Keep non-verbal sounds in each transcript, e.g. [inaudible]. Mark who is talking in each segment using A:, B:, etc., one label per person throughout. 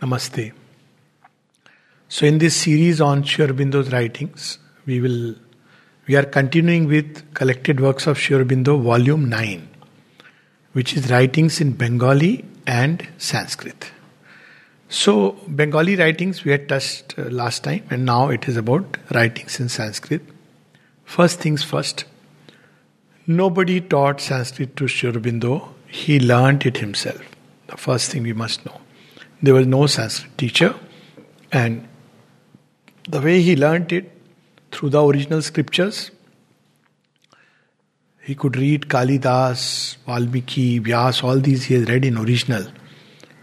A: Namaste. So, in this series on Sri writings, we will we are continuing with collected works of Sri volume 9, which is writings in Bengali and Sanskrit. So, Bengali writings we had touched uh, last time, and now it is about writings in Sanskrit. First things first, nobody taught Sanskrit to Sri he learned it himself. The first thing we must know. There was no Sanskrit teacher, and the way he learnt it through the original scriptures, he could read Kalidas, Valmiki, Vyas, all these he has read in original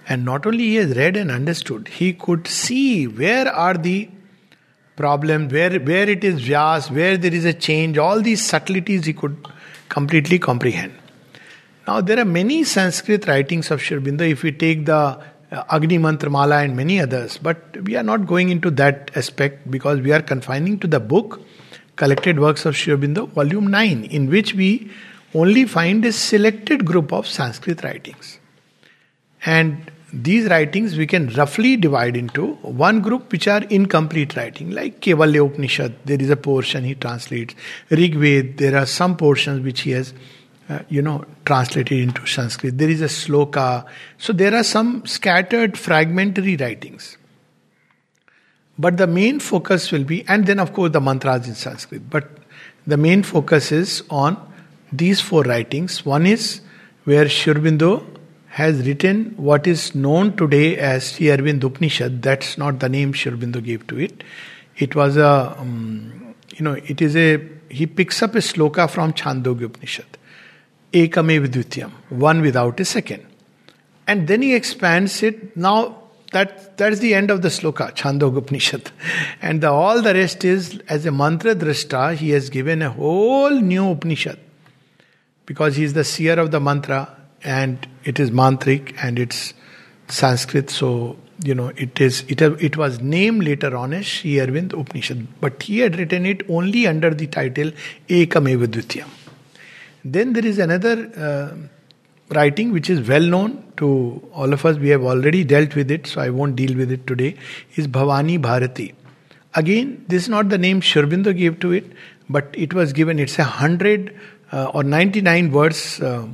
A: and not only he has read and understood, he could see where are the problems, where, where it is Vyas, where there is a change, all these subtleties he could completely comprehend. Now, there are many Sanskrit writings of Aurobindo. If we take the uh, Agni Mantra Mala and many others, but we are not going into that aspect because we are confining to the book Collected Works of Sri Aurobindo, volume 9, in which we only find a selected group of Sanskrit writings. And these writings we can roughly divide into one group which are incomplete writing like Kaivalya Upanishad there is a portion he translates Rig Veda there are some portions which he has uh, you know translated into Sanskrit there is a sloka so there are some scattered fragmentary writings but the main focus will be and then of course the mantras in Sanskrit but the main focus is on these four writings one is where Sri Aurobindo has written what is known today as Sri Arvind Upanishad. That's not the name Sri Aurobindo gave to it. It was a, um, you know, it is a, he picks up a sloka from Chandogya Upanishad. Ekameva Dvityam, one without a second. And then he expands it. Now, that that's the end of the sloka, Chandogya Upanishad. [laughs] And the, all the rest is, as a mantra drashta, he has given a whole new Upanishad. Because he is the seer of the mantra, and it is mantric and it's Sanskrit, so you know it is it it was named later on as Sri Arvind Upanishad, but he had written it only under the title Ekameva Dvityam. Then there is another uh, writing which is well known to all of us. We have already dealt with it, so I won't deal with it today. Is Bhavani Bharati. Again, this is not the name Sri Aurobindo gave to it, but it was given. It's a hundred uh, or ninety nine words. Uh,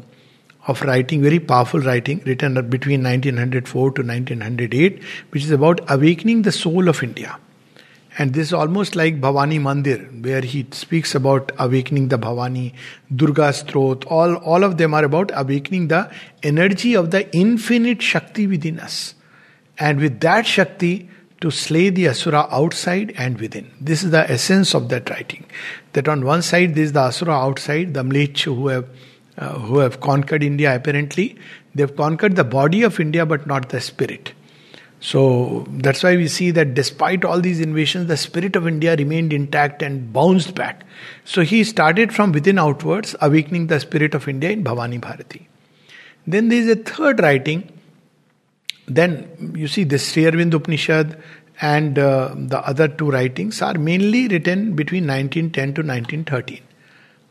A: of writing, very powerful writing, written between 1904 to 1908, which is about awakening the soul of India. And this is almost like Bhavani Mandir, where he speaks about awakening the Bhavani, Durga Strot, all, all of them are about awakening the energy of the infinite Shakti within us. And with that Shakti, to slay the Asura outside and within. This is the essence of that writing. That on one side, there is the Asura outside, the Mlech who have uh, who have conquered India apparently. They've conquered the body of India but not the spirit. So that's why we see that despite all these invasions, the spirit of India remained intact and bounced back. So he started from within outwards, awakening the spirit of India in Bhavani Bharati. Then there is a third writing. Then you see this Sri Arvind Upanishad and uh, the other two writings are mainly written between 1910 to 1913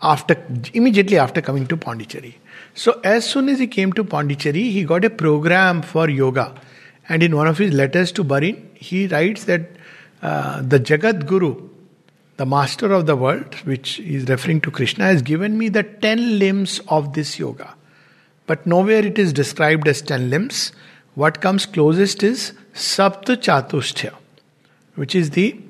A: after immediately after coming to Pondicherry. So as soon as he came to Pondicherry, he got a program for yoga. And in one of his letters to Barin, he writes that uh, the Jagat Guru, the master of the world, which he is referring to Krishna, has given me the ten limbs of this yoga. But nowhere it is described as ten limbs. What comes closest is Sapta Chatushtaya, which is the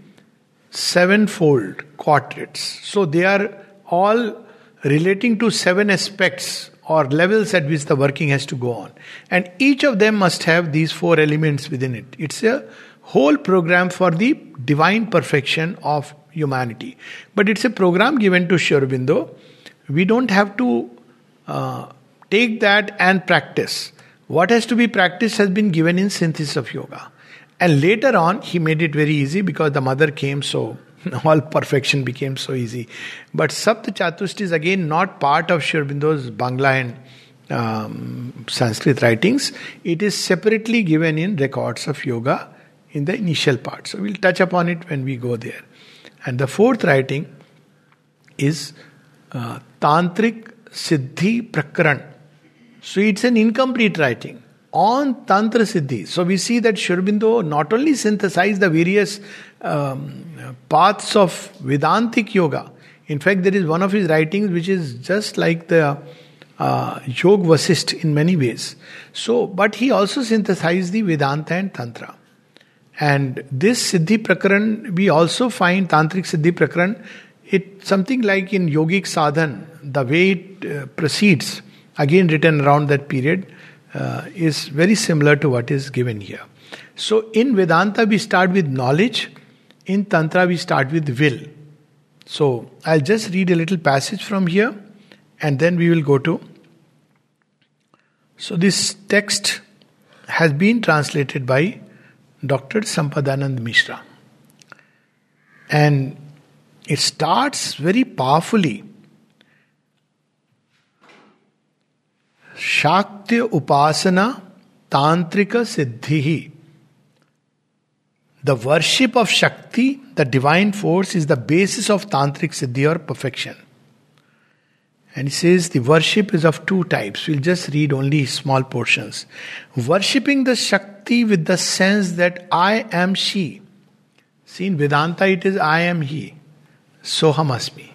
A: sevenfold quadrants. So they are all relating to seven aspects or levels at which the working has to go on. And each of them must have these four elements within it. It's a whole program for the divine perfection of humanity. But it's a program given to Sri Aurobindo. We don't have to uh, take that and practice. What has to be practiced has been given in synthesis of yoga. And later on, he made it very easy because the mother came so [laughs] all perfection became so easy. But Sapt Chatust is again not part of Sri Aurobindo's Bangla and um, Sanskrit writings. It is separately given in records of yoga in the initial part. So we'll touch upon it when we go there. And the fourth writing is uh, Tantric Siddhi Prakaran. So it's an incomplete writing. On Tantra Siddhi. So we see that Sri Aurobindo not only synthesized the various um, paths of Vedantic yoga, in fact, there is one of his writings which is just like the uh, Yog Vasist in many ways. So, but he also synthesized the Vedanta and Tantra. And this Siddhi Prakaran, we also find Tantric Siddhi Prakaran, it something like in Yogic Sadhan, the way it uh, proceeds, again written around that period, uh, is very similar to what is given here. So in Vedanta, we start with knowledge, in Tantra, we start with will. So I'll just read a little passage from here and then we will go to. So this text has been translated by Dr. Sampadanand Mishra. And it starts very powerfully Shaktya Upasana Tantrika Siddhi. The worship of Shakti, the divine force, is the basis of Tantric Siddhi or perfection. And he says the worship is of two types. We'll just read only small portions. Worshipping the Shakti with the sense that I am she. See, in Vedanta it is I am he. Soham asmi.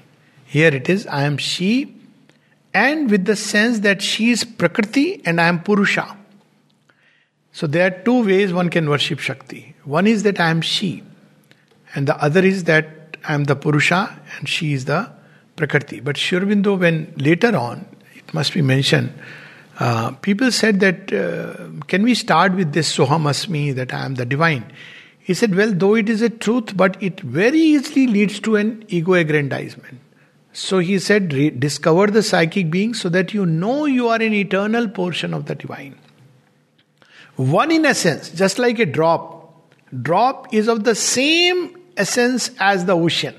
A: Here it is I am she and with the sense that she is Prakriti and I am Purusha. So there are two ways one can worship Shakti. One is that I am she, and the other is that I am the Purusha and she is the Prakriti. But Sri Aurobindo, when later on, it must be mentioned, uh, people said that uh, can we start with this Soham Asmi, that I am the divine? He said, well, though it is a truth, but it very easily leads to an ego aggrandizement. So he said, discover the psychic being so that you know you are an eternal portion of the divine. One in essence, just like a drop. Drop is of the same essence as the ocean.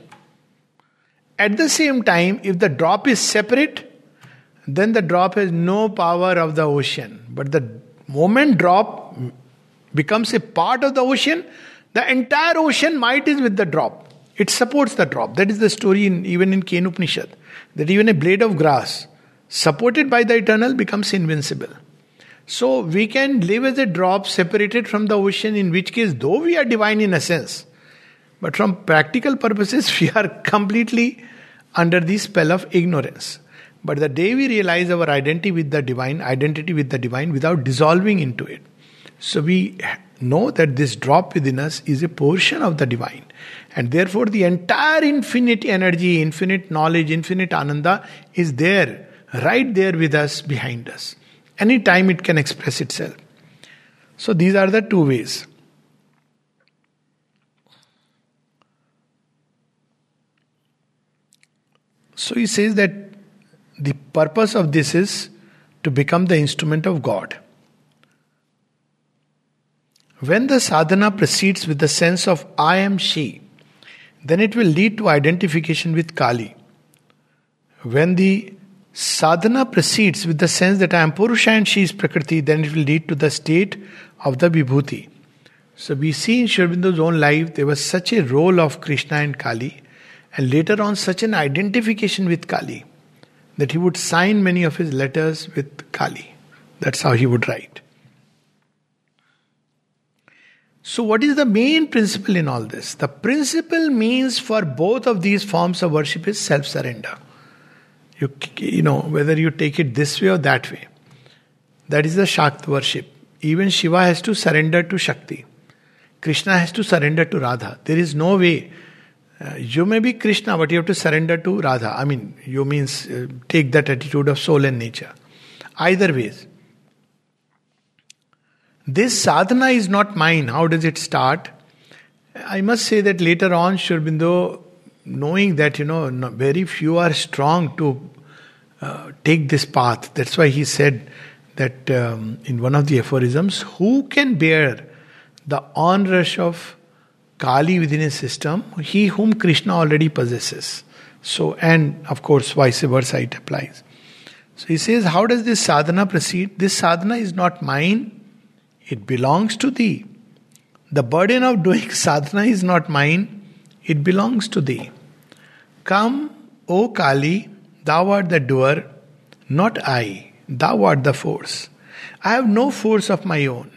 A: At the same time, if the drop is separate, then the drop has no power of the ocean. But the moment drop becomes a part of the ocean, the entire ocean might is with the drop. It supports the drop. That is the story in, even in Kenopanishad. That even a blade of grass, supported by the eternal, becomes invincible. So we can live as a drop separated from the ocean, in which case, though we are divine in essence, but from practical purposes, [laughs] we are completely under the spell of ignorance. But the day we realize our identity with the divine, identity with the divine, without dissolving into it, so we know that this drop within us is a portion of the divine. And therefore, the entire infinite energy, infinite knowledge, infinite ananda is there, right there with us, behind us. Anytime it can express itself. So, these are the two ways. So, he says that the purpose of this is to become the instrument of God. When the sadhana proceeds with the sense of I am she, then it will lead to identification with Kali. When the sadhana proceeds with the sense that I am Purusha and she is Prakriti, then it will lead to the state of the Vibhuti. So we see in Sri Aurobindo's own life there was such a role of Krishna and Kali, and later on such an identification with Kali that he would sign many of his letters with Kali. That's how he would write. So, what is the main principle in all this? The principle means for both of these forms of worship is self surrender. You, you know, whether you take it this way or that way. That is the Shakti worship. Even Shiva has to surrender to Shakti. Krishna has to surrender to Radha. There is no way. Uh, you may be Krishna, but you have to surrender to Radha. I mean, you means uh, take that attitude of soul and nature. Either ways. This sadhana is not mine. How does it start? I must say that later on, Sri Aurobindo, knowing that, you know, very few are strong to uh, take this path. That's why he said that um, in one of the aphorisms, who can bear the onrush of Kali within his system? He whom Krishna already possesses. So, and of course, vice versa, it applies. So he says, How does this sadhana proceed? This sadhana is not mine, it belongs to thee. The burden of doing [laughs] sadhana is not mine, it belongs to thee. Come, O Kali, thou art the doer, not I, thou art the force. I have no force of my own.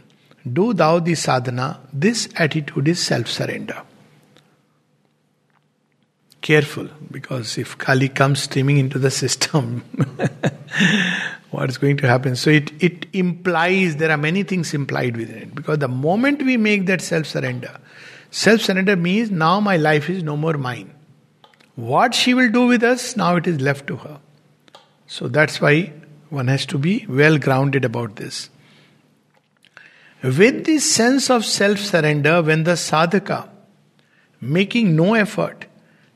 A: Do thou the sadhana. This attitude is self surrender. Careful, because if Kali comes streaming into the system, [laughs] what's going to happen? So it, it implies, there are many things implied within it. Because the moment we make that self surrender, self surrender means now my life is no more mine. What she will do with us, now it is left to her. So that's why one has to be well grounded about this. With this sense of self surrender, when the sadhaka, making no effort,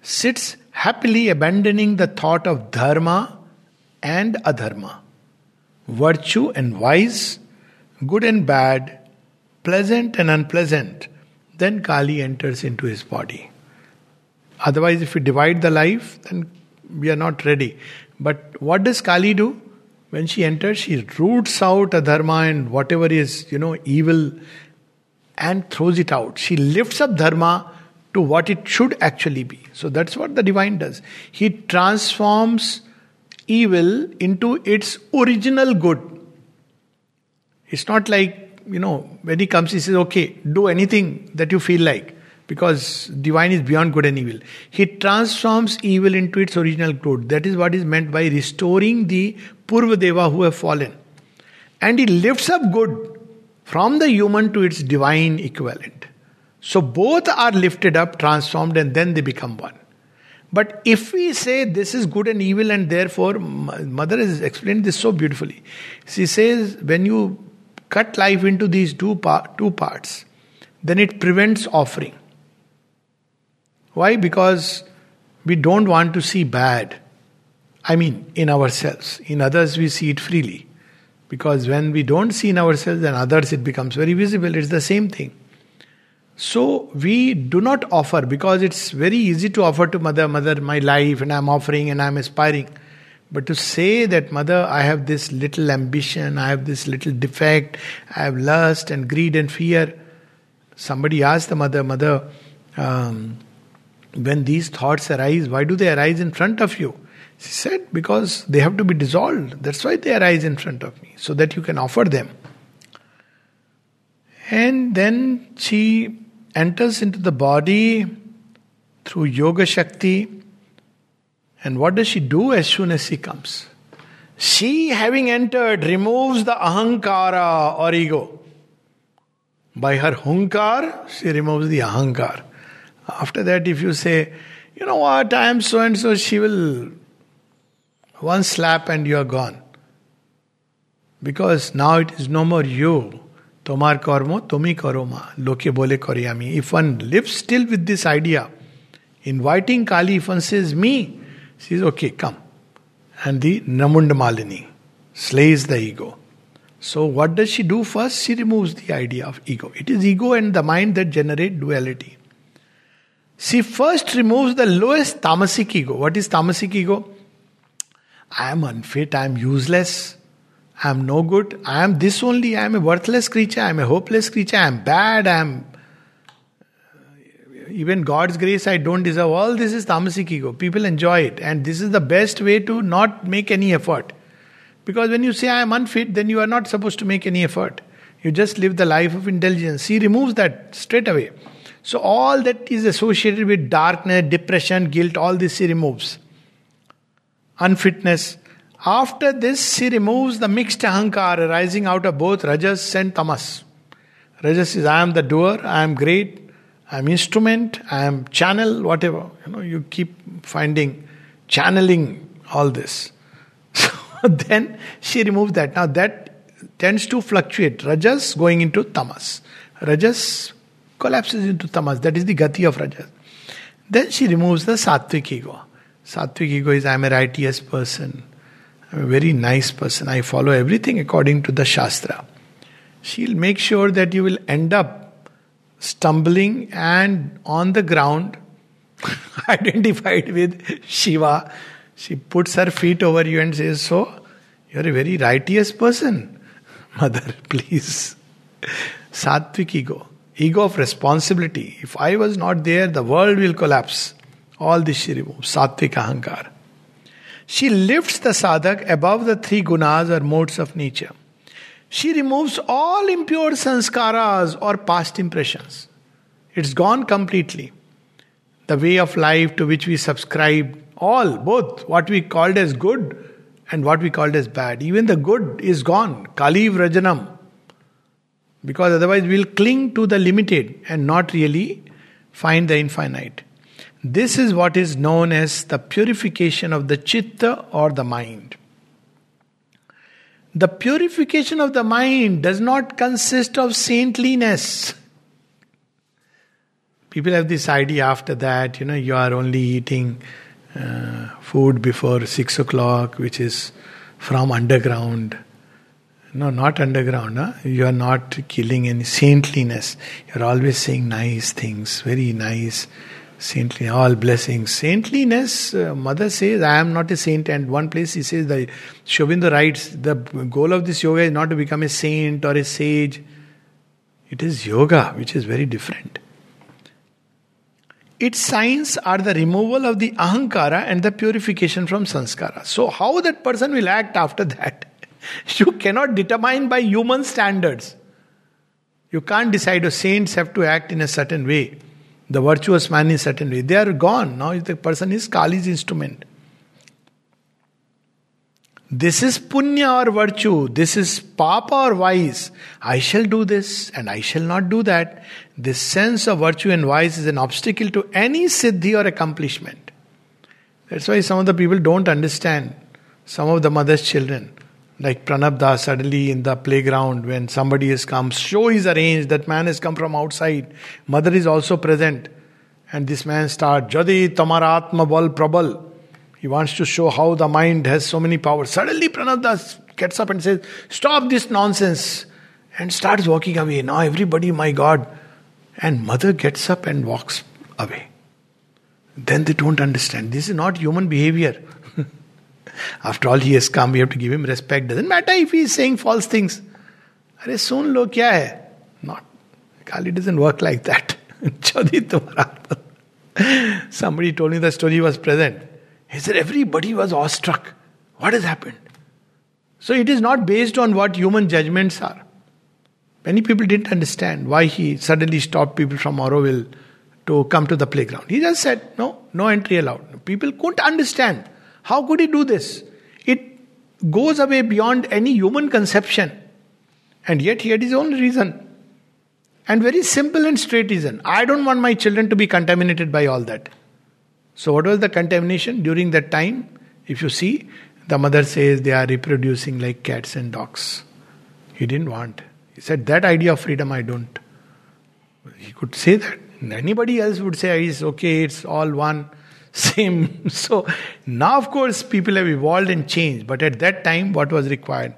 A: sits happily abandoning the thought of dharma and adharma, virtue and vice, good and bad, pleasant and unpleasant, then Kali enters into his body. Otherwise, if we divide the life, then we are not ready. But what does Kali do? When she enters, she roots out adharma and whatever is, you know, evil and throws it out. She lifts up dharma to what it should actually be. So that's what the divine does. He transforms evil into its original good. It's not like, you know, when he comes, he says, okay, do anything that you feel like because divine is beyond good and evil. He transforms evil into its original good. That is what is meant by restoring the Purvadeva who have fallen. And he lifts up good from the human to its divine equivalent. So both are lifted up, transformed, and then they become one. But if we say this is good and evil, and therefore, Mother has explained this so beautifully. She says, when you cut life into these two, par- two parts, then it prevents offering. Why? Because we don't want to see bad. I mean, in ourselves. In others, we see it freely. Because when we don't see in ourselves, and others, it becomes very visible. It's the same thing. So we do not offer because it's very easy to offer to mother, mother, my life, and I'm offering and I'm aspiring. But to say that, mother, I have this little ambition, I have this little defect, I have lust and greed and fear. Somebody asked the mother, mother, um, when these thoughts arise, why do they arise in front of you? She said, Because they have to be dissolved. That's why they arise in front of me, so that you can offer them. And then she enters into the body through Yoga Shakti. And what does she do as soon as she comes? She, having entered, removes the ahankara or ego. By her hunkar, she removes the ahankar. After that, if you say, you know what, I am so and so, she will one slap and you are gone. Because now it is no more you. Karmo, tomi karoma. Loke bole koryami. If one lives still with this idea, inviting Kali, if one says me, she says, okay, come. And the Namund Malini slays the ego. So, what does she do first? She removes the idea of ego. It is ego and the mind that generate duality. She first removes the lowest tamasic ego. What is tamasic ego? I am unfit, I am useless, I am no good, I am this only, I am a worthless creature, I am a hopeless creature, I am bad, I am. Uh, even God's grace, I don't deserve. All this is tamasic ego. People enjoy it, and this is the best way to not make any effort. Because when you say I am unfit, then you are not supposed to make any effort. You just live the life of intelligence. He removes that straight away. So all that is associated with darkness, depression, guilt, all this he removes. Unfitness. After this, he removes the mixed ahankar arising out of both rajas and tamas. Rajas is I am the doer, I am great, I am instrument, I am channel, whatever. You know, you keep finding channeling all this. [laughs] So then she removes that. Now that tends to fluctuate. Rajas going into tamas. Rajas collapses into tamas. That is the gati of rajas. Then she removes the sattvic ego. Sattvic ego is I am a righteous person. A very nice person. I follow everything according to the Shastra. She'll make sure that you will end up stumbling and on the ground, [laughs] identified with Shiva. She puts her feet over you and says, So, you're a very righteous person. [laughs] Mother, [laughs] please. Sattvic ego ego of responsibility. If I was not there, the world will collapse. All this she removes. Sattvic ahankar. She lifts the sadhak above the three gunas or modes of nature. She removes all impure sanskaras or past impressions. It's gone completely. The way of life to which we subscribe, all, both what we called as good and what we called as bad. Even the good is gone. Kali Vrajanam. Because otherwise we'll cling to the limited and not really find the infinite. This is what is known as the purification of the chitta or the mind. The purification of the mind does not consist of saintliness. People have this idea after that, you know, you are only eating uh, food before six o'clock, which is from underground. No, not underground. Huh? You are not killing any saintliness. You're always saying nice things, very nice, saintly, all blessings. Saintliness, uh, mother says, I am not a saint. And one place he says, the Sri Aurobindo writes, the goal of this yoga is not to become a saint or a sage. It is yoga, which is very different. Its signs are the removal of the ahankara and the purification from sanskara. So, how that person will act after that, [laughs] you cannot determine by human standards. You can't decide, oh, saints have to act in a certain way, the virtuous man a certain way. They are gone. Now, the person is Kali's instrument. This is punya or virtue. This is papa or vice. I shall do this and I shall not do that. This sense of virtue and vice is an obstacle to any siddhi or accomplishment. That's why some of the people don't understand some of the mother's children. Like Pranab Das, suddenly in the playground, when somebody has come, show is arranged, that man has come from outside. Mother is also present. And this man starts, Jadi tamaratma bal prabal. He wants to show how the mind has so many powers. Suddenly Pranab Das gets up and says, Stop this nonsense. And starts walking away. Now everybody, my God. And mother gets up and walks away. Then they don't understand. This is not human behavior. After all, he has come, we have to give him respect. Doesn't matter if he is saying false things. अरे सुन लो क्या है not Kali doesn't work like that. Somebody told me the story was present. He said everybody was awestruck. What has happened? So it is not based on what human judgments are. Many people didn't understand why he suddenly stopped people from Auroville to come to the playground. He just said, no, no entry allowed. People couldn't understand. How could he do this? It goes away beyond any human conception. And yet he had his own reason. And very simple and straight reason. I don't want my children to be contaminated by all that. So, what was the contamination during that time? If you see, the mother says they are reproducing like cats and dogs. He didn't want. He said, That idea of freedom I don't. He could say that. Anybody else would say, It's okay, it's all one, same. [laughs] So now, of course, people have evolved and changed, but at that time, what was required?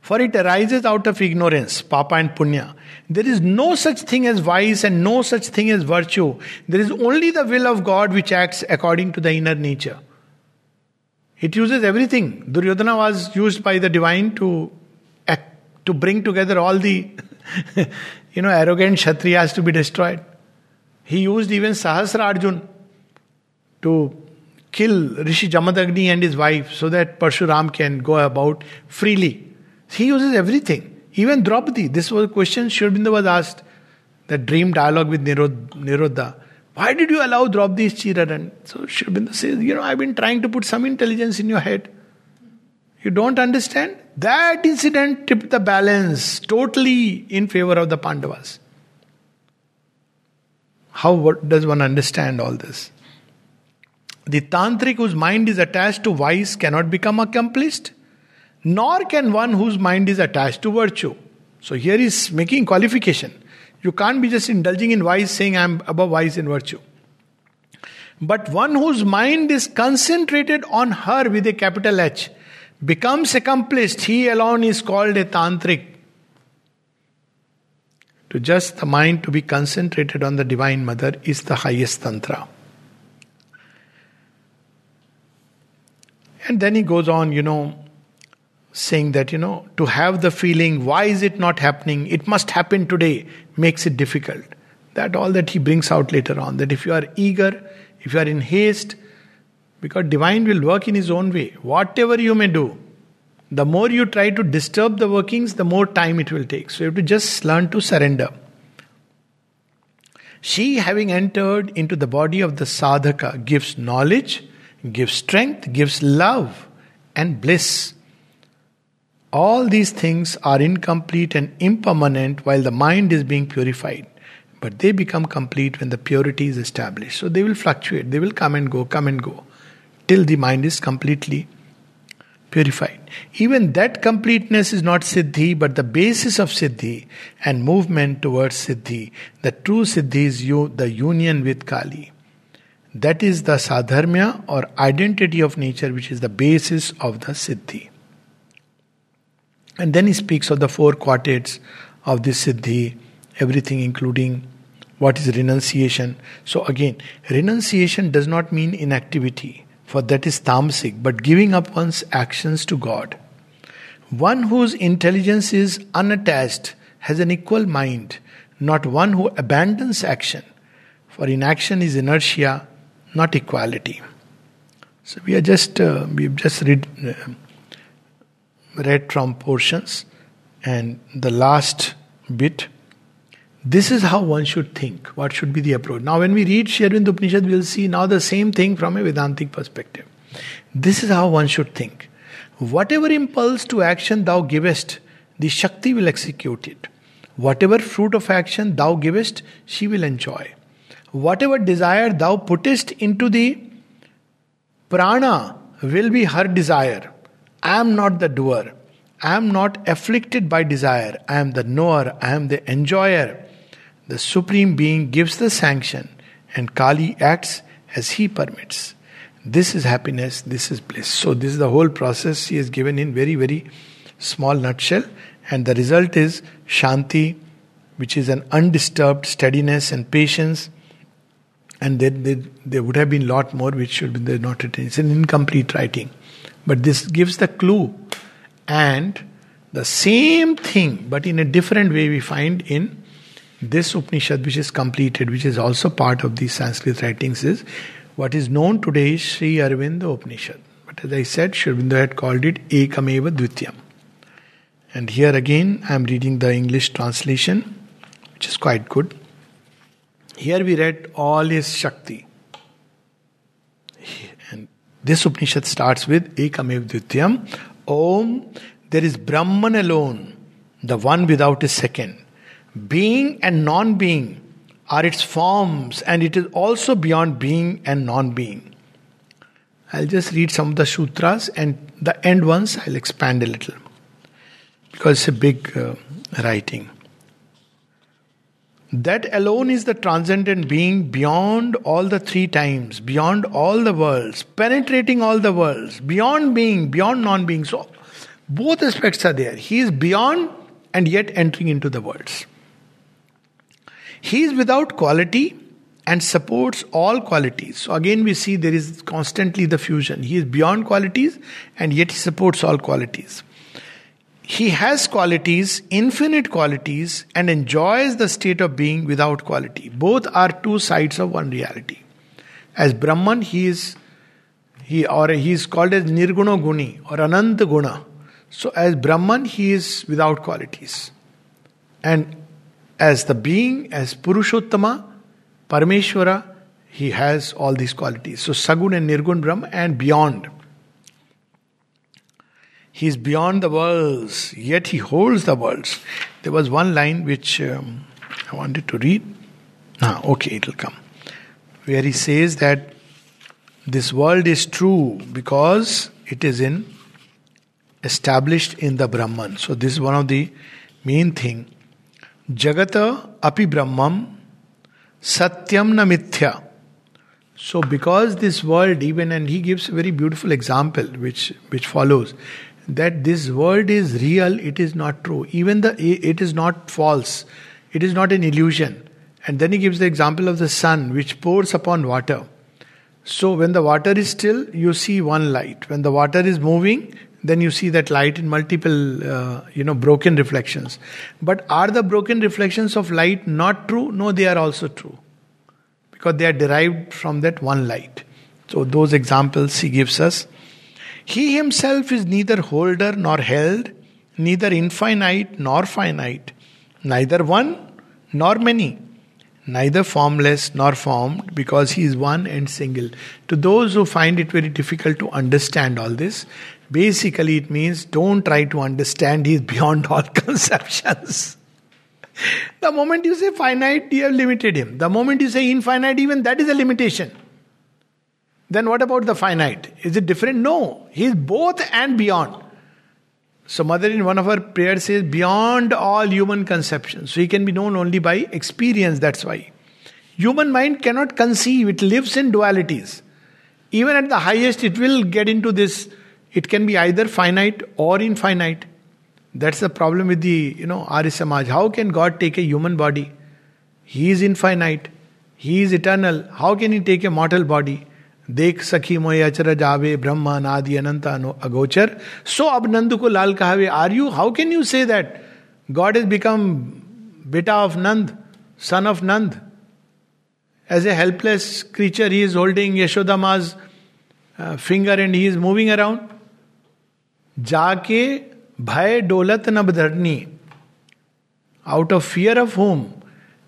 A: For it arises out of ignorance, papa and punya. There is no such thing as vice and no such thing as virtue. There is only the will of God which acts according to the inner nature. It uses everything. Duryodhana was used by the divine to to bring together all the [laughs] you know arrogant kshatriyas to be destroyed. He used even Sahasra Arjun to kill Rishi Jamadagni and his wife so that Parshuram can go about freely. He uses everything. Even Draupadi, this was a question Sri Aurobindo was asked, the dream dialogue with Nirodha. Why did you allow Draupadi's Chirharan? So Sri Aurobindo says, you know, I've been trying to put some intelligence in your head. You don't understand? That incident tipped the balance totally in favor of the Pandavas. How does one understand all this? The tantric whose mind is attached to vice cannot become accomplished, nor can one whose mind is attached to virtue. So here is making qualification. You can't be just indulging in vice saying I'm above vice and virtue. But one whose mind is concentrated on her with a capital H becomes accomplished, he alone is called a tantric. To just the mind to be concentrated on the Divine Mother is the highest tantra. And then he goes on, you know, saying that, you know, to have the feeling, why is it not happening? It must happen today, makes it difficult. That all that he brings out later on. That if you are eager, if you are in haste, because divine will work in his own way. Whatever you may do, The more you try to disturb the workings, the more time it will take. So you have to just learn to surrender. She, having entered into the body of the sadhaka, gives knowledge, gives strength, gives love and bliss. All these things are incomplete and impermanent while the mind is being purified. But they become complete when the purity is established. So they will fluctuate, they will come and go, come and go, till the mind is completely purified. Even that completeness is not Siddhi, but the basis of Siddhi and movement towards Siddhi. The true Siddhi is you, the union with Kali. That is the Sadharmya or identity of nature, which is the basis of the Siddhi. And then he speaks of the four quartets of this Siddhi, everything including what is renunciation. So, again, renunciation does not mean inactivity for that is tamasic, but giving up one's actions to God. One whose intelligence is unattached has an equal mind, not one who abandons action. For inaction is inertia, not equality. So we are just uh, we've just read uh, read from portions, and the last bit this is how one should think. What should be the approach? Now, when we read Aurobindo Upanishad, we'll see now the same thing from a Vedantic perspective. This is how one should think. Whatever impulse to action thou givest, the Shakti will execute it. Whatever fruit of action thou givest, she will enjoy. Whatever desire thou puttest into the prana will be her desire. I am not the doer. I am not afflicted by desire. I am the knower. I am the enjoyer. The Supreme Being gives the sanction, and Kali acts as he permits. This is happiness, this is bliss. So, this is the whole process he has given in very, very small nutshell, and the result is Shanti, which is an undisturbed steadiness and patience. And then there, there would have been a lot more which should be not written. It's an incomplete writing. But this gives the clue. And the same thing, but in a different way, we find in this Upanishad, which is completed, which is also part of these Sanskrit writings, is what is known today is Sri Aurobindo Upanishad. But as I said, Sri Aurobindo had called it Ekameva Dvityam. And here again, I am reading the English translation, which is quite good. Here we read all his Shakti. And this Upanishad starts with Ekamev Dvityam. Om, there is Brahman alone, the one without a second. Being and non being are its forms, and it is also beyond being and non being. I'll just read some of the sutras and the end ones I'll expand a little because it's a big uh, writing. That alone is the transcendent being beyond all the three times, beyond all the worlds, penetrating all the worlds, beyond being, beyond non being. So, both aspects are there. He is beyond and yet entering into the worlds. He is without quality and supports all qualities. So again, we see there is constantly the fusion. He is beyond qualities and yet he supports all qualities. He has qualities, infinite qualities, and enjoys the state of being without quality. Both are two sides of one reality. As Brahman, he is he or he is called as Nirguna Guni or Ananta Guna. So as Brahman, he is without qualities. And as the being, as Purushottama, Parameshwara, he has all these qualities. So Sagun and Nirgun Brahma and beyond. He is beyond the worlds, yet he holds the worlds. There was one line which um, I wanted to read. Ah, okay, it will come. Where he says that this world is true because it is in established in the Brahman. So this is one of the main thing Jagat api Brahmam Satyam na mithya. So because this world even and he gives a very beautiful example which which follows that this world is real, it is not true. Even the it is not false, it is not an illusion. And then he gives the example of the sun which pours upon water. So when the water is still, you see one light. When the water is moving, then you see that light in multiple, uh, you know, broken reflections. But are the broken reflections of light not true? No, they are also true. Because they are derived from that one light. So those examples he gives us. He himself is neither holder nor held, neither infinite nor finite, neither one nor many, neither formless nor formed, because he is one and single. To those who find it very difficult to understand all this, basically it means don't try to understand, he is beyond all [laughs] conceptions. the moment you say finite, you have limited him. The moment you say infinite, even that is a limitation. Then what about the finite? Is it different? No. He is both and beyond. So, Mother in one of her prayers says, beyond all human conception. So, he can be known only by experience, that's why. Human mind cannot conceive, it lives in dualities. Even at the highest, it will get into this. It can be either finite or infinite. That's the problem with the, you know, Arya Samaj. How can God take a human body? He is infinite. He is eternal. How can He take a mortal body? देख सखी मोय अचरज आवे, ब्रह्म नादि अनंत अगोचर। सो अब नंद को लाल कहावे are you how can you say that God is become बेटा of Nand son of Nand as a helpless creature he is holding Yashoda माज finger and he is moving around जाके भय डोलत नब धरनी। Out of fear of whom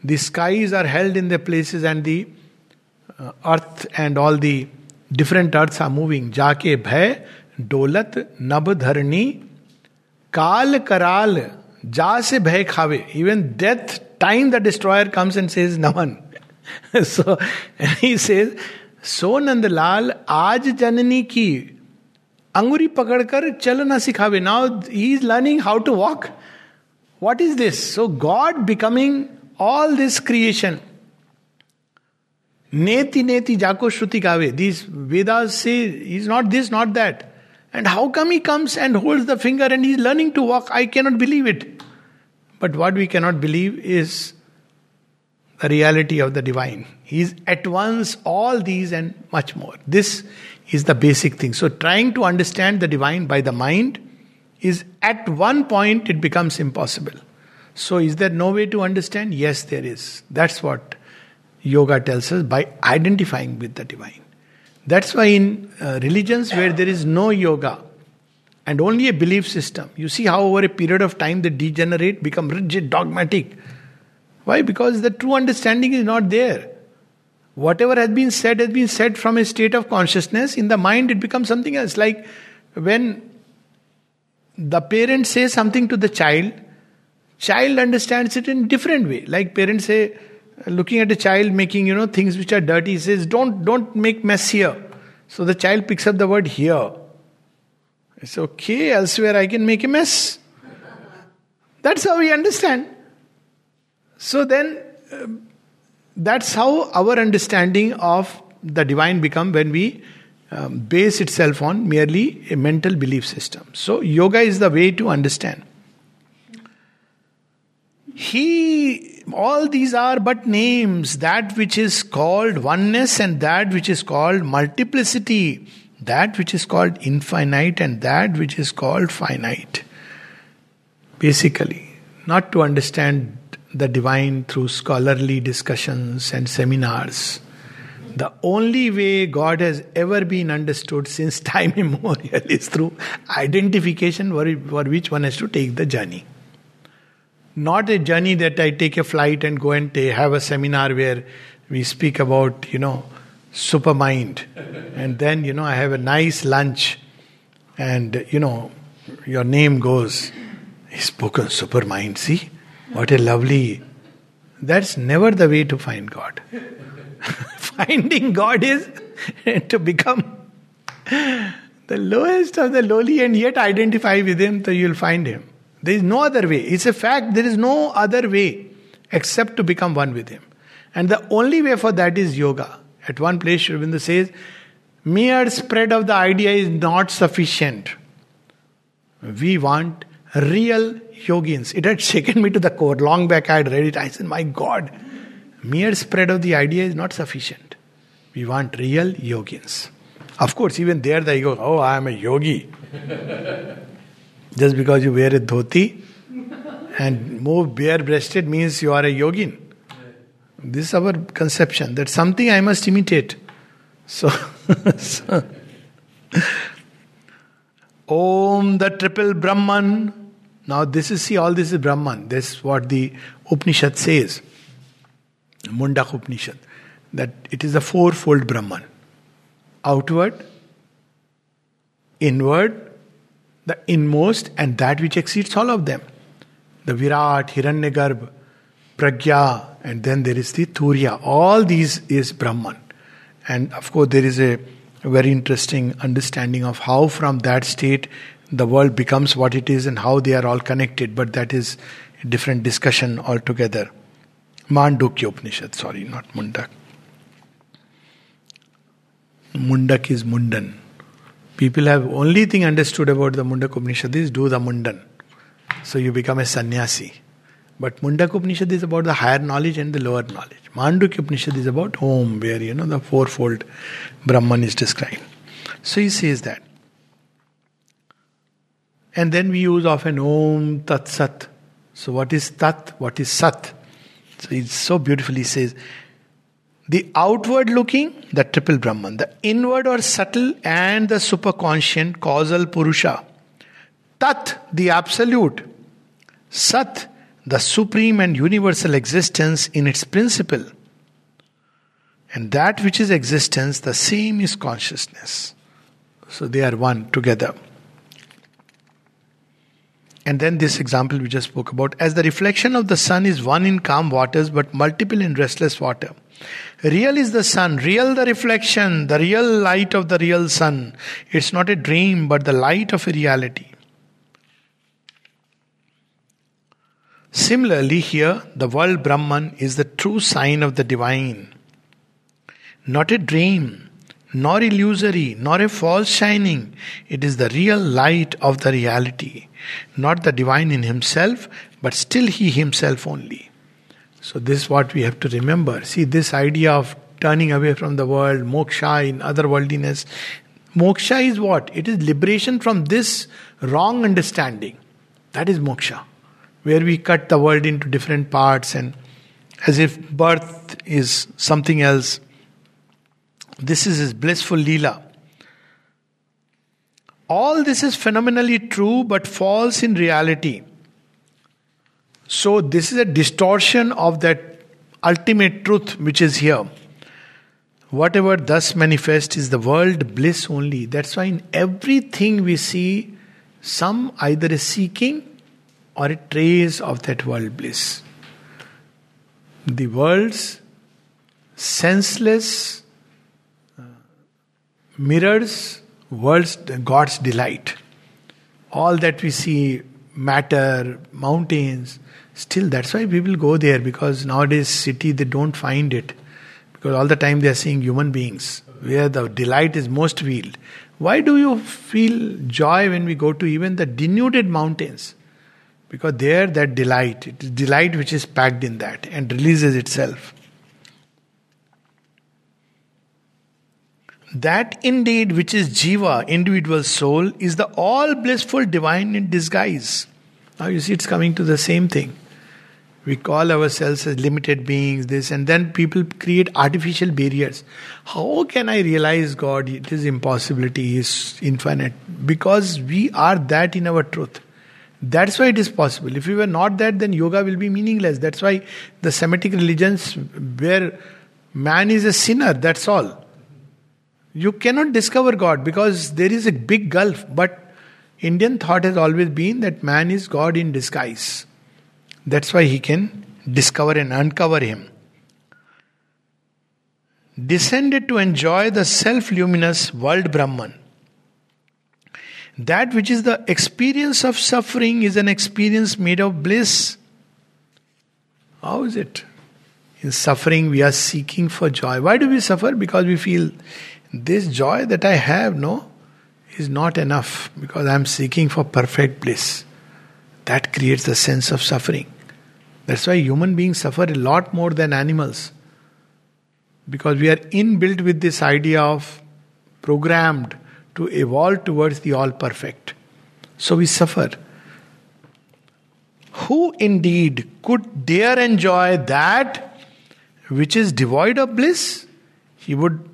A: the skies are held in the places and the uh, and all the different different are moving जाके भय डोलत नभ धरणी काल कराल जा से भय खावे. Even death time the destroyer comes and says Naman so he says so Nandlal आज जननी की अंगुरी पकड़कर चलना सिखावे now he is learning how to walk what is this so God becoming all this creation Neti neti jako shruti kave. These Vedas say he's not this, not that. And how come he comes and holds the finger and he's learning to walk? I cannot believe it. But what we cannot believe is the reality of the divine. He's at once all these and much more. This is the basic thing. So, trying to understand the divine by the mind is at one point it becomes impossible. So, is there no way to understand? Yes, there is. That's what yoga tells us by identifying with the divine. That's why in uh, religions where there is no yoga and only a belief system, you see how over a period of time they degenerate, become rigid, dogmatic. Why? Because the true understanding is not there. Whatever has been said has been said from a state of consciousness. In the mind, it becomes something else. Like when the parent says something to the child, child understands it in different way. Like parents say, looking at a child making you know things which are dirty he says don't don't make mess here. So the child picks up the word here. It's okay elsewhere i can make a mess. That's how we understand. So then uh, that's how our understanding of the divine become when we um, base itself on merely a mental belief system. So yoga is the way to understand he, all these are but names, that which is called oneness and that which is called multiplicity, that which is called infinite and that which is called finite. Basically, not to understand the divine through scholarly discussions and seminars. The only way God has ever been understood since [laughs] time immemorial is through identification for which one has to take the journey not a journey that I take a flight and go and have a seminar where we speak about, you know, supermind. And then, you know, I have a nice lunch and, you know, your name goes, he's spoken supermind. See? What a lovely. That's never the way to find God. [laughs] Finding God is [laughs] to become the lowest of the lowly and yet identify with Him, so you'll find Him. There is no other way. It's a fact, there is no other way except to become one with Him. And the only way for that is yoga. At one place, Aurobindo says, mere spread of the idea is not sufficient. We want real yogins. It had shaken me to the core. Long back I had read it. I said, My God, mere spread of the idea is not sufficient. We want real yogins. Of course, even there they go, Oh, I am a yogi. [laughs] Just because you wear a dhoti and move bare breasted means you are a yogin. This is our conception that something I must imitate. So, [laughs] so, Om, the triple Brahman. Now, this is, see, all this is Brahman. This is what the Upanishad says. Mundak Upanishad. That it is the fourfold Brahman. Outward, inward, the inmost, and that which exceeds all of them. The Virat, Hiranyagarbha, Pragya, and then there is the Turiya. All these is Brahman. And of course, there is a very interesting understanding of how from that state the world becomes what it is and how they are all connected, but that is a different discussion altogether. Mandukya Upanishad, sorry, not Mundak. Mundak is Mundan. People have only thing understood about the Mundak Upanishad is do the Mundan. So you become a sannyasi. But Mundak Upanishad is about the higher knowledge and the lower knowledge. Mandukya Upanishad is about Om, where you know the fourfold Brahman is described. So he says that. And then we use often Om Tat Sat. So what is Tat? What is Sat? So he so beautifully says the outward looking, the triple Brahman, the inward or subtle and the super superconscient causal Purusha. Tat, the absolute. Sat, the supreme and universal existence in its principle. And that which is existence, the same is consciousness. So they are one together. And then this example we just spoke about as the reflection of the sun is one in calm waters but multiple in restless water. Real is the sun, real the reflection, the real light of the real sun. It's not a dream but the light of a reality. Similarly, here, the world Brahman is the true sign of the divine. Not a dream, nor illusory, nor a false shining. It is the real light of the reality. Not the divine in himself, but still he himself only. So, this is what we have to remember. See, this idea of turning away from the world, moksha in otherworldliness. Moksha is what? It is liberation from this wrong understanding. That is moksha where we cut the world into different parts and as if birth is something else. This is his blissful Leela. All this is phenomenally true but false in reality. So, this is a distortion of that ultimate truth which is here. Whatever thus manifests is the world bliss only. That's why in everything we see some either a seeking or a trace of that world bliss. The world's senseless mirrors world's God's delight. All that we see, matter, mountains, still that's why people go there because nowadays city they don't find it because all the time they are seeing human beings where the delight is most felt. Why do you feel joy when we go to even the denuded mountains? Because there, that delight, it is delight which is packed in that and releases itself. That indeed which is Jiva, individual soul, is the all blissful divine in disguise. Now you see, it's coming to the same thing. We call ourselves as limited beings, this, and then people create artificial barriers. How can I realize God? It is impossibility, is infinite. Because we are that in our truth. That's why it is possible. If we were not that, then yoga will be meaningless. That's why the Semitic religions, where man is a sinner, that's all. You cannot discover God because there is a big gulf. But Indian thought has always been that man is God in disguise. That's why he can discover and uncover him. Descended to enjoy the self luminous world Brahman that which is the experience of suffering is an experience made of bliss. How is it? In suffering, we are seeking for joy. Why do we suffer? Because we feel this joy that I have, no, is not enough because I am seeking for perfect bliss. That creates a sense of suffering. That's why human beings suffer a lot more than animals. Because we are inbuilt with this idea of programmed to evolve towards the all perfect. So we suffer. Who indeed could dare enjoy that which is devoid of bliss? He would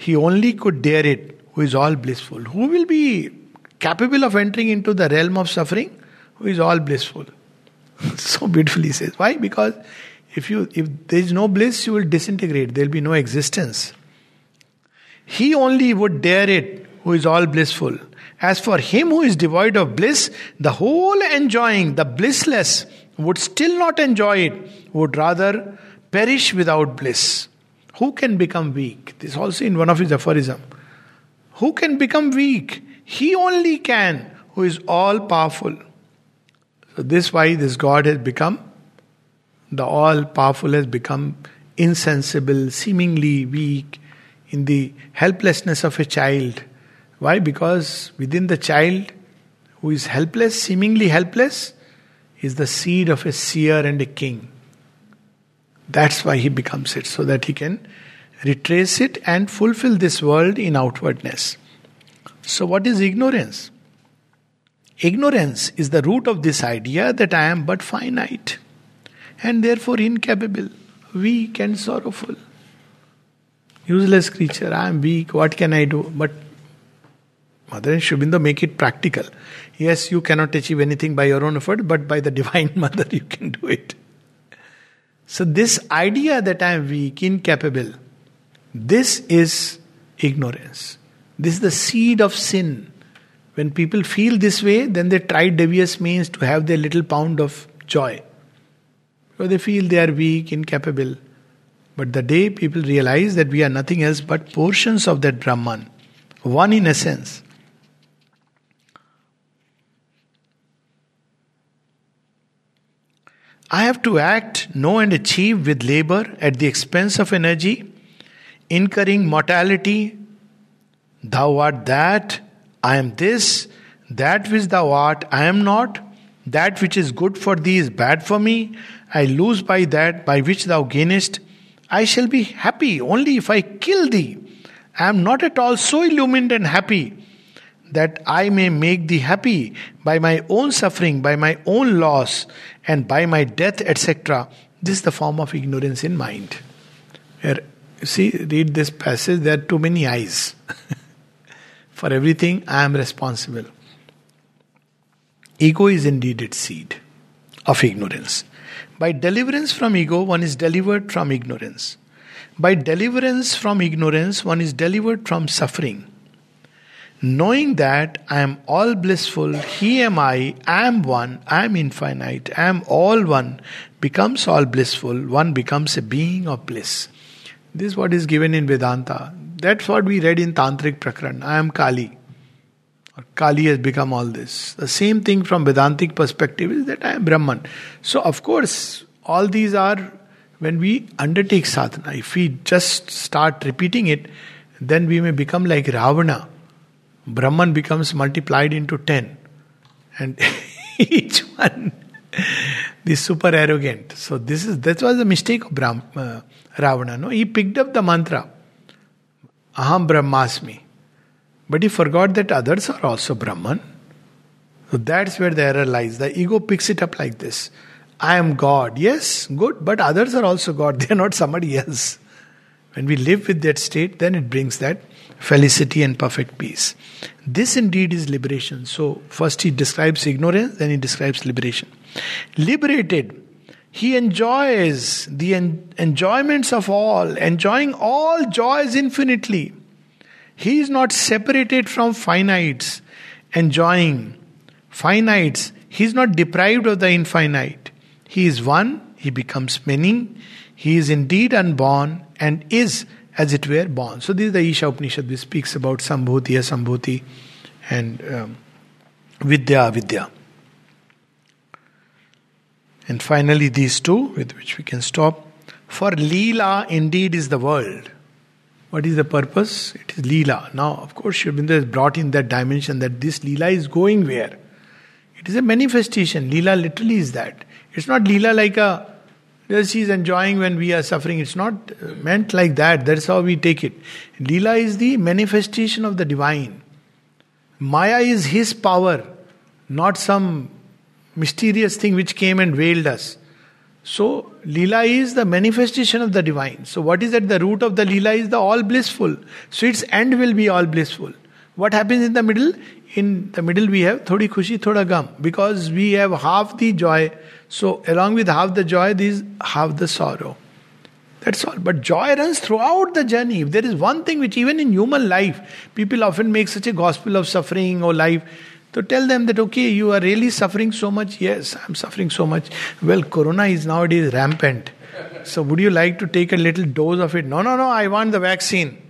A: he only could dare it who is all blissful. Who will be capable of entering into the realm of suffering, who is all blissful. [laughs] so beautifully says. Why? Because if you if there is no bliss, you will disintegrate. There will be no existence. He only would dare it who is all blissful. As for him who is devoid of bliss, the whole enjoying, the blissless, would still not enjoy it, would rather perish without bliss. Who can become weak? This also in one of his aphorisms. Who can become weak? He only can, who is all powerful. So this why this God has become the all powerful has become insensible, seemingly weak, in the helplessness of a child. Why? Because within the child who is helpless, seemingly helpless, is the seed of a seer and a king. That's why he becomes it, so that he can retrace it and fulfill this world in outwardness. So, what is ignorance? Ignorance is the root of this idea that I am but finite and therefore incapable, weak and sorrowful. Useless creature, I am weak, what can I do? But Mother and Sri make it practical. Yes, you cannot achieve anything by your own effort, but by the [laughs] Divine Mother you can do it. So, this idea that I am weak, incapable, this is ignorance. This is the seed of sin. When people feel this way, then they try devious means to have their little pound of joy. So they feel they are weak, incapable. But the day people realize that we are nothing else but portions of that Brahman, one in essence, I have to act, know, and achieve with labor at the expense of energy, incurring mortality. Thou art that, I am this, that which thou art, I am not, that which is good for thee is bad for me, I lose by that by which thou gainest. I shall be happy only if I kill thee. I am not at all so illumined and happy that I may make thee happy by my own suffering, by my own loss, and by my death, etc. This is the form of ignorance in mind. Where, see, read this passage, there are too many eyes. [laughs] For everything, I am responsible. Ego is indeed its seed of ignorance. By deliverance from ego, one is delivered from ignorance. By deliverance from ignorance, one is delivered from suffering. Knowing that I am all blissful, He am I, I am one, I am infinite, I am all one, becomes all blissful, one becomes a being of bliss. This is what is given in Vedanta. That's what we read in Tantric Prakran. I am Kali. Or Kali has become all this. The same thing from Vedantic perspective is that I am Brahman. So, of course, all these are when we undertake sadhana. If we just start repeating it, then we may become like Ravana. Brahman becomes multiplied into ten. And [laughs] each one is super arrogant. So this is that was the mistake of Brahm, uh, Ravana. No, he picked up the mantra, Aham Brahmasmi. But he forgot that others are also Brahman. So that's where the error lies. The ego picks it up like this I am God. Yes, good, but others are also God. [laughs] They are not somebody else. When we live with that state, then it brings that felicity and perfect peace. This indeed is liberation. So, first he describes ignorance, then he describes liberation. Liberated, he enjoys the en- enjoyments of all, enjoying all joys infinitely. He is not separated from finites, enjoying finites. He is not deprived of the infinite. He is one, he becomes many. He is indeed unborn and is, as it were, born. So, this is the Isha Upanishad which speaks about Sambhuti, Asambhuti, and um, Vidya, Vidya. And finally, these two, with which we can stop. For Leela indeed is the world. What is the purpose? It is Leela. Now, of course, Aurobindo has brought in that dimension that this Leela is going where? It is a manifestation. Leela literally is that. It's not Leela like a she she's enjoying when we are suffering. It's not meant like that. That's how we take it. Leela is the manifestation of the divine. Maya is his power, not some mysterious thing which came and veiled us. So, Leela is the manifestation of the divine. So, what is at the root of the Leela is the all blissful. So, its end will be all blissful. What happens in the middle? In the middle, we have thodi khushi, thoda gum. Because we have half the joy. So, along with half the joy, there is half the sorrow. That's all. But joy runs throughout the journey. If there is one thing which, even in human life, people often make such a gospel of suffering or life, to tell them that, okay, you are really suffering so much. Yes, I'm suffering so much. Well, corona is nowadays rampant. So, would you like to take a little dose of it? No, no, no, I want the vaccine.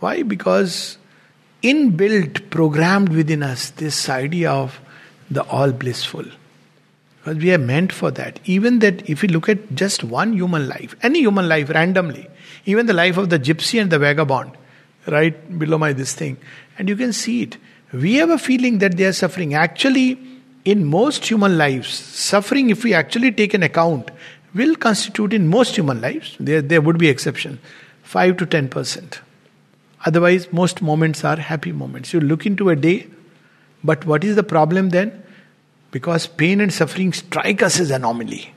A: Why? Because inbuilt, programmed within us, this idea of the all blissful. Because we are meant for that. Even that, if you look at just one human life, any human life randomly, even the life of the gypsy and the vagabond, right below my this thing, and you can see it. We have a feeling that they are suffering. Actually, in most human lives, suffering, if we actually take an account, will constitute in most human lives, there, there would be exception, 5 to 10 percent. Otherwise, most moments are happy moments. You look into a day, but what is the problem then? Because pain and suffering strike us as anomaly.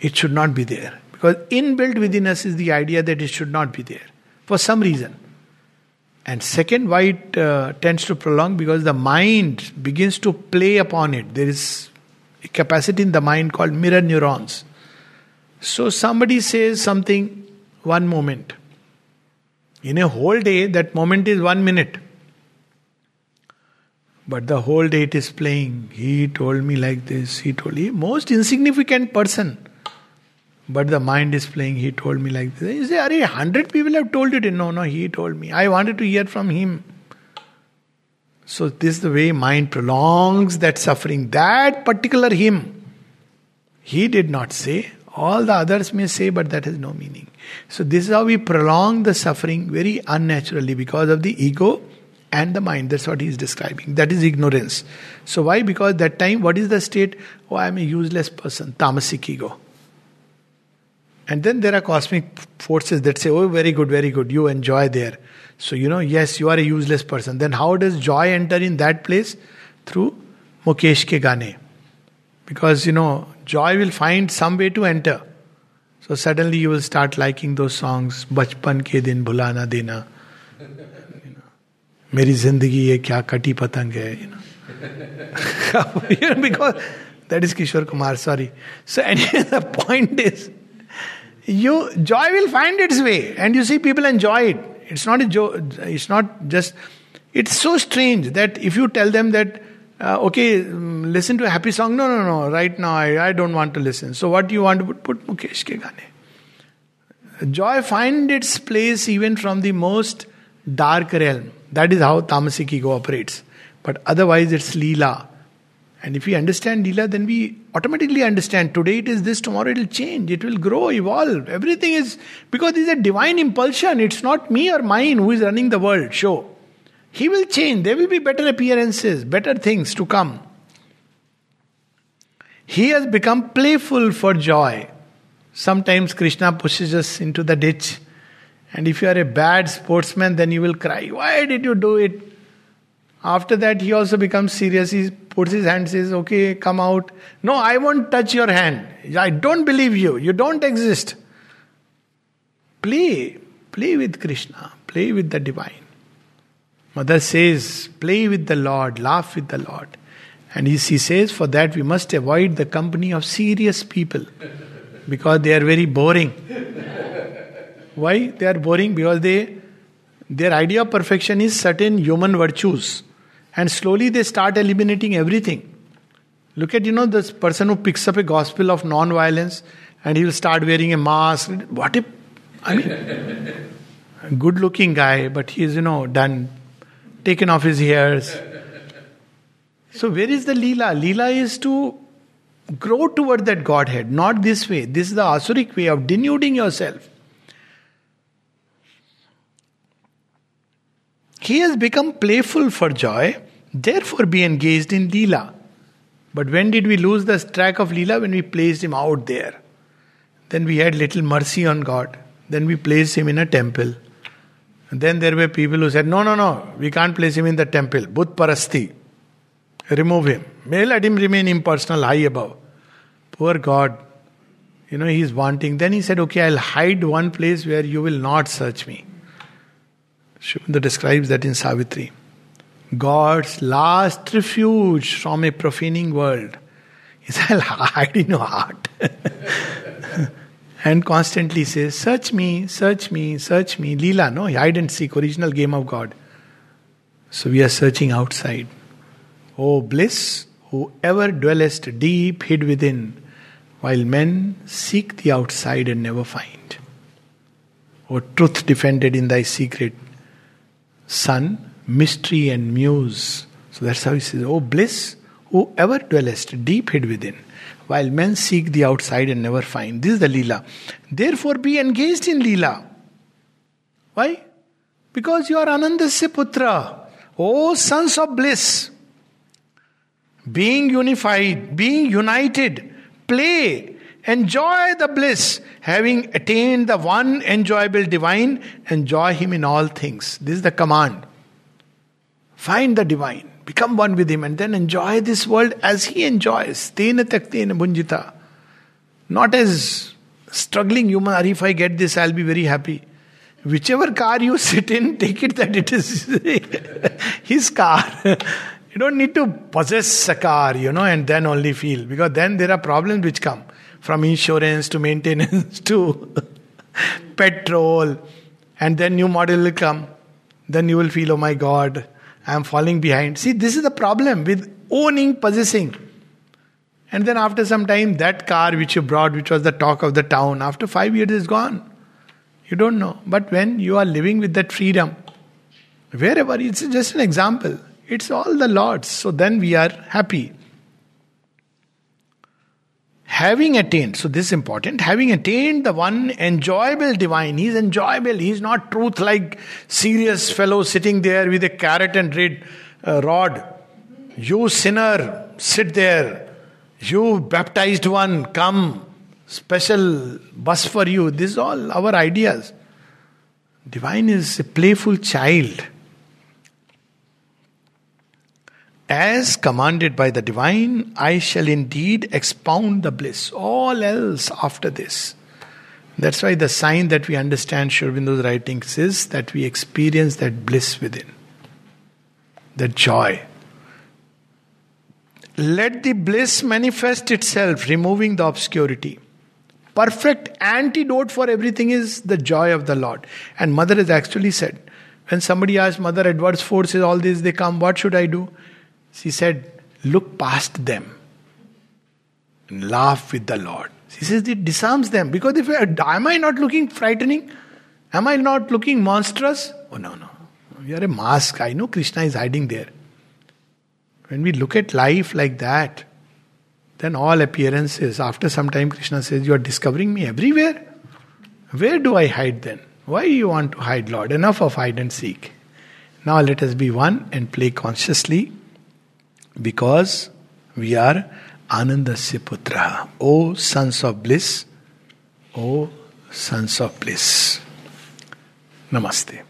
A: It should not be there. Because inbuilt within us is the idea that it should not be there for some reason. And second, why it uh, tends to prolong? Because the mind begins to play upon it. There is a capacity in the mind called mirror neurons. So somebody says something one moment in a whole day, that moment is one minute. But the whole day it is playing. He told me like this, he told me. Most insignificant person. But the mind is playing, he told me like this. You say, Are hundred people have told you? No, no, he told me. I wanted to hear from him. So this is the way mind prolongs that suffering. That particular him, he did not say. All the others may say, but that has no meaning. So, this is how we prolong the suffering very unnaturally because of the ego and the mind. That's what he is describing. That is ignorance. So, why? Because that time, what is the state? Oh, I am a useless person, tamasic ego. And then there are cosmic forces that say, Oh, very good, very good, you enjoy there. So, you know, yes, you are a useless person. Then, how does joy enter in that place? Through Mukesh ke gane? Because, you know, joy will find some way to enter. So, suddenly you will start liking those songs, Bachpan ke din bhulana dena. मेरी ज़िंदगी ये क्या कटी पतंग है you know because that is Kishore Kumar sorry so any the point is you joy will find its way and you see people enjoy it it's not जो it's not just it's so strange that if you tell them that okay listen to happy song no no no right now I I don't want to listen so what you want to put Mukesh के गाने joy find its place even from the most dark realm. That is how tamasic ego operates. But otherwise, it's lila. And if we understand lila, then we automatically understand today it is this, tomorrow it will change, it will grow, evolve. Everything is because it's a divine impulsion. It's not me or mine who is running the world. Show. He will change. There will be better appearances, better things to come. He has become playful for joy. Sometimes Krishna pushes us into the ditch. And if you are a bad sportsman, then you will cry, Why did you do it? After that, he also becomes serious. He puts his hand, says, Okay, come out. No, I won't touch your hand. I don't believe you. You don't exist. Play. Play with Krishna. Play with the divine. Mother says, play with the Lord, laugh with the Lord. And he, says, for that we must avoid the company of serious people because they are very boring. Why they are boring? Because they their idea of perfection is certain human virtues. And slowly they start eliminating everything. Look at, you know, this person who picks up a gospel of non-violence and he will start wearing a mask. What if I mean, [laughs] good looking guy, but he is, you know, done taken off his hairs. So, where is the Leela? Leela is to grow toward that Godhead, not this way. This is the Asuric way of denuding yourself. He has become playful for joy, therefore be engaged in Leela. But when did we lose the track of Leela? When we placed him out there. Then we had little mercy on God. Then we placed him in a temple. And then there were people who said, No, no, no, we can't place him in the temple. Bhut Parasti. Remove him. May let him remain impersonal, high above. Poor God. You know, he's wanting. Then he said, Okay, I'll hide one place where you will not search me. Aurobindo describes that in Savitri. God's last refuge from a profaning world is I'll hide in your heart. [laughs] and constantly says, Search me, search me, search me. Leela, no? Hide and seek, original game of God. So we are searching outside. Oh bliss, whoever dwellest deep hid within, while men seek the outside and never find. O truth defended in thy secret, Son, mystery and muse. So that's how he says, Oh bliss, whoever dwellest deep hid within, while men seek the outside and never find. This is the Leela. Therefore, be engaged in Leela. Why? Because you are Anandasya Putra. Oh, sons of bliss. Being unified, being united, play, enjoy the bliss, having attained the one enjoyable divine, enjoy Him in all things. This is the command. Find the divine. Become one with Him and then enjoy this world as He enjoys. Tena tyaktena bhunjitha. Not as struggling human, if I get this, I'll be very happy. Whichever car you sit in, [laughs] take it that it is [laughs] His car. [laughs] you don't need to possess a car, you know, and then only feel. Because then there are problems which come from insurance to maintenance [laughs] to petrol. And then new model will come. Then you will feel, oh my God, I am falling behind. See, this is the problem with owning, possessing. And then after some time, that car which you brought, which was the talk of the town, after five years is gone. You don't know. But when you are living with that freedom, wherever, it's just an example. It's all the Lord's. So then we are happy. Having attained, so this is important, having attained the one enjoyable divine, he's enjoyable, he's not truth like serious fellow sitting there with a carrot and red uh, rod. You sinner, sit there. You baptized one, come. Special bus for you. This is all our ideas. Divine is a playful child as commanded by the divine, I shall indeed expound the bliss. All else after this. That's why the sign that we understand Sri Aurobindo's writings is that we experience that bliss within, that joy. Let the bliss manifest itself, removing the obscurity. Perfect antidote for everything is the joy of the Lord. And Mother has actually said, when somebody asks Mother adverse forces all this, they come, what should I do? She said, Look past them and laugh with the Lord. She says it disarms them because if am I not looking frightening? Am I not looking monstrous? Oh no, no. You are a mask. I know Krishna is hiding there. When we look at life like that, then all appearances, after some time, Krishna says, You are discovering me everywhere. Where do I hide then? Why you want to hide, Lord? Enough of hide and seek. Now let us be one and play consciously because we are Anandasya Putra. O sons of bliss, O sons of bliss. Namaste.